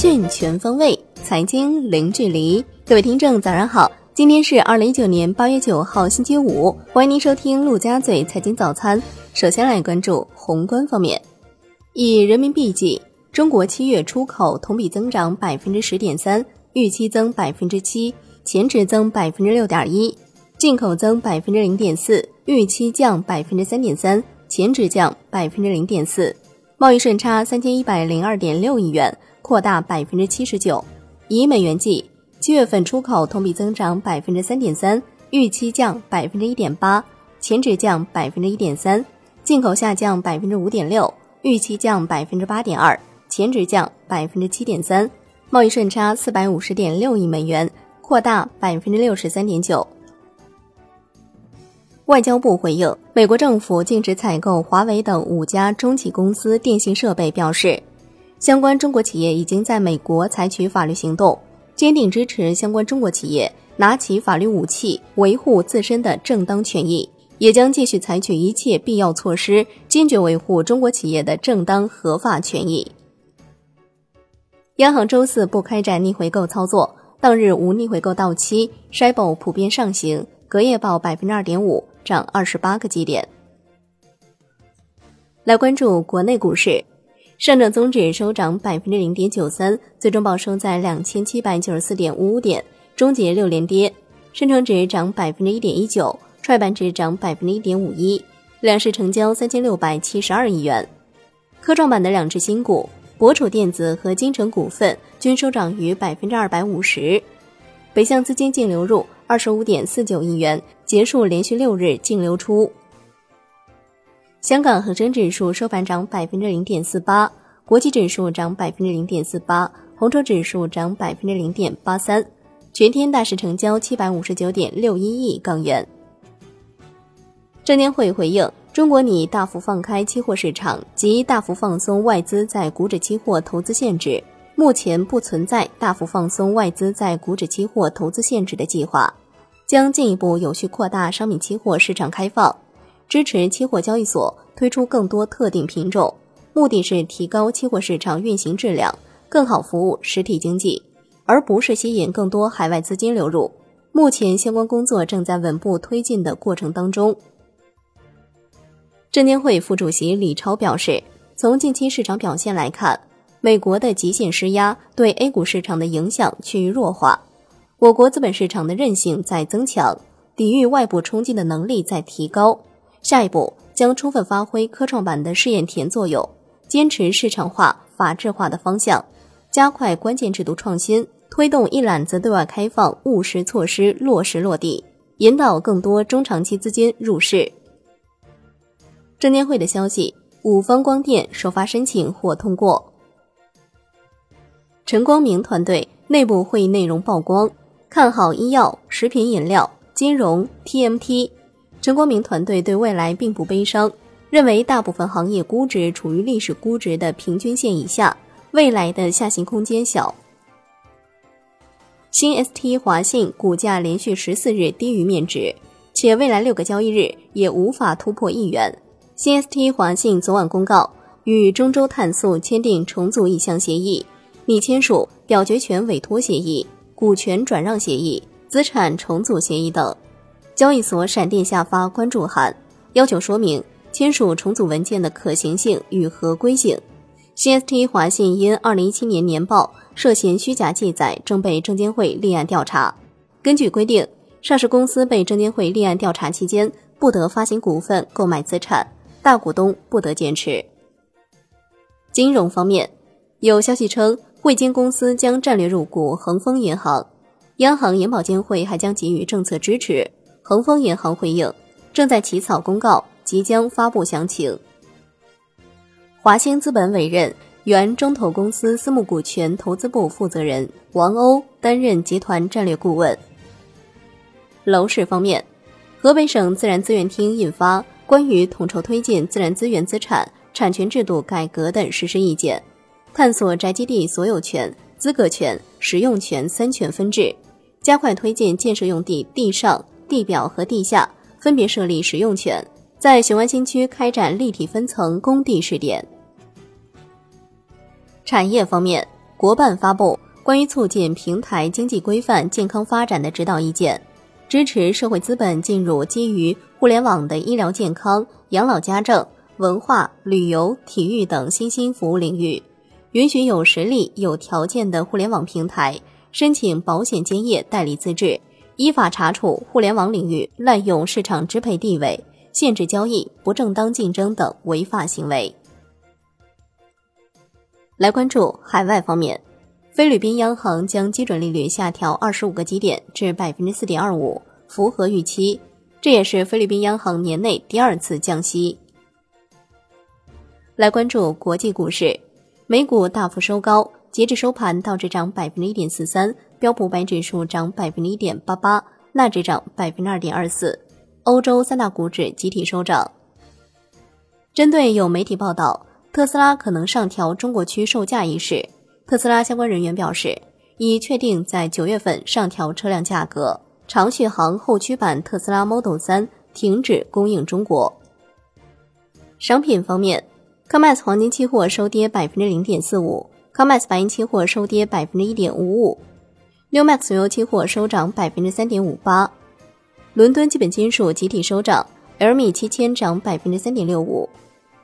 讯全方位，财经零距离。各位听众，早上好！今天是二零一九年八月九号，星期五。欢迎您收听陆家嘴财经早餐。首先来关注宏观方面，以人民币计，中国七月出口同比增长百分之十点三，预期增百分之七，前值增百分之六点一；进口增百分之零点四，预期降百分之三点三，前值降百分之零点四。贸易顺差三千一百零二点六亿元，扩大百分之七十九。以美元计，七月份出口同比增长百分之三点三，预期降百分之一点八，前值降百分之一点三；进口下降百分之五点六，预期降百分之八点二，前值降百分之七点三。贸易顺差四百五十点六亿美元，扩大百分之六十三点九。外交部回应，美国政府禁止采购华为等五家中企公司电信设备，表示，相关中国企业已经在美国采取法律行动，坚定支持相关中国企业拿起法律武器，维护自身的正当权益，也将继续采取一切必要措施，坚决维护中国企业的正当合法权益。央行周四不开展逆回购操作，当日无逆回购到期 s h i b o 普遍上行，隔夜报百分之二点五。涨二十八个基点。来关注国内股市，上证综指收涨百分之零点九三，最终报收在两千七百九十四点五五点，终结六连跌。深成指涨百分之一点一九，创业板指涨百分之一点五一，两市成交三千六百七十二亿元。科创板的两只新股博楚电子和金城股份均收涨逾百分之二百五十。北向资金净流入。二十五点四九亿元，结束连续六日净流出。香港恒生指数收盘涨百分之零点四八，国际指数涨百分之零点四八，红筹指数涨百分之零点八三。全天大市成交七百五十九点六一亿港元。证监会回应：中国拟大幅放开期货市场及大幅放松外资在股指期货投资限制。目前不存在大幅放松外资在股指期货投资限制的计划，将进一步有序扩大商品期货市场开放，支持期货交易所推出更多特定品种，目的是提高期货市场运行质量，更好服务实体经济，而不是吸引更多海外资金流入。目前相关工作正在稳步推进的过程当中。证监会副主席李超表示，从近期市场表现来看。美国的极限施压对 A 股市场的影响趋于弱化，我国资本市场的韧性在增强，抵御外部冲击的能力在提高。下一步将充分发挥科创板的试验田作用，坚持市场化、法治化的方向，加快关键制度创新，推动一揽子对外开放务实措施落实落地，引导更多中长期资金入市。证监会的消息，五方光电首发申请或通过。陈光明团队内部会议内容曝光，看好医药、食品饮料、金融、TMT。陈光明团队对未来并不悲伤，认为大部分行业估值处于历史估值的平均线以下，未来的下行空间小。新 ST 华信股价连续十四日低于面值，且未来六个交易日也无法突破一元。新 ST 华信昨晚公告与中州碳素签订重组意向协议。拟签署表决权委托协议、股权转让协议、资产重组协议等。交易所闪电下发关注函，要求说明签署重组文件的可行性与合规性。CST 华信因2017年年报涉嫌虚假记载，正被证监会立案调查。根据规定，上市公司被证监会立案调查期间，不得发行股份、购买资产，大股东不得减持。金融方面，有消息称。汇金公司将战略入股恒丰银行，央行银保监会还将给予政策支持。恒丰银行回应，正在起草公告，即将发布详情。华兴资本委任原中投公司私募股权投资部负责人王欧担任集团战略顾问。楼市方面，河北省自然资源厅印发关于统筹推进自然资源资产产权制度改革的实施意见。探索宅基地所有权、资格权、使用权三权分置，加快推进建设用地地上、地表和地下分别设立使用权，在雄安新区开展立体分层工地试点。产业方面，国办发布关于促进平台经济规范健康发展的指导意见，支持社会资本进入基于互联网的医疗健康、养老家政、文化、旅游、体育等新兴服务领域，允许有实力、有条件的互联网平台申请保险兼业代理资质，依法查处互联网领域滥用市场支配地位、限制交易、不正当竞争等违法行为。来关注海外方面，菲律宾央行将基准利率下调二十五个基点至百分之四点二五，符合预期。这也是菲律宾央行年内第二次降息。来关注国际股市，美股大幅收高，截至收盘，道指涨百分之一点四三，标普白指数涨百分之一点八八，纳指涨百分之二点二四。欧洲三大股指集体收涨。针对有媒体报道。特斯拉可能上调中国区售价一事，特斯拉相关人员表示，已确定在九月份上调车辆价格。长续航后驱版特斯拉 Model 3停止供应中国。商品方面，COMEX 黄金期货收跌百分之零点四五，COMEX 白银期货收跌百分之一点五五，NewMax 原油期货收涨百分之三点五八。伦敦基本金属集体收涨，LME 七千涨百分之三点六五。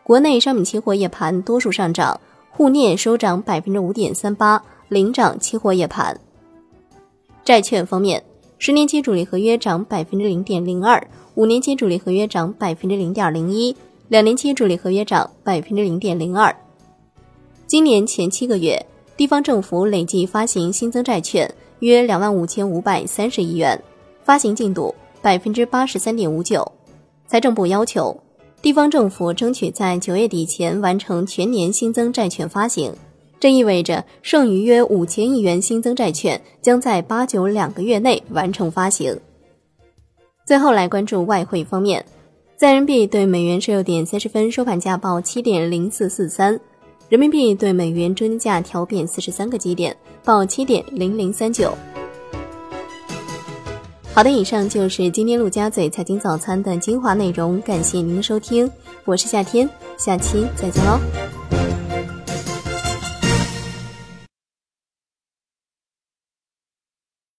国内商品期货夜盘多数上涨，沪镍收涨百分之五点三八，领涨期货夜盘。债券方面，十年期主力合约涨百分之零点零二，五年期主力合约涨百分之零点零一，两年期主力合约涨百分之零点零二。今年前七个月，地方政府累计发行新增债券约两万五千五百三十亿元，发行进度百分之八十三点五九。财政部要求。地方政府争取在九月底前完成全年新增债券发行，这意味着剩余约五千亿元新增债券将在八九两个月内完成发行。最后来关注外汇方面，在人民币对美元十六点三十分收盘价报七点零四四三，人民币对美元中间价调贬四十三个基点，报七点零零三九。好的，以上就是今天陆家嘴财经早餐的精华内容，感谢您的收听，我是夏天，下期再见喽。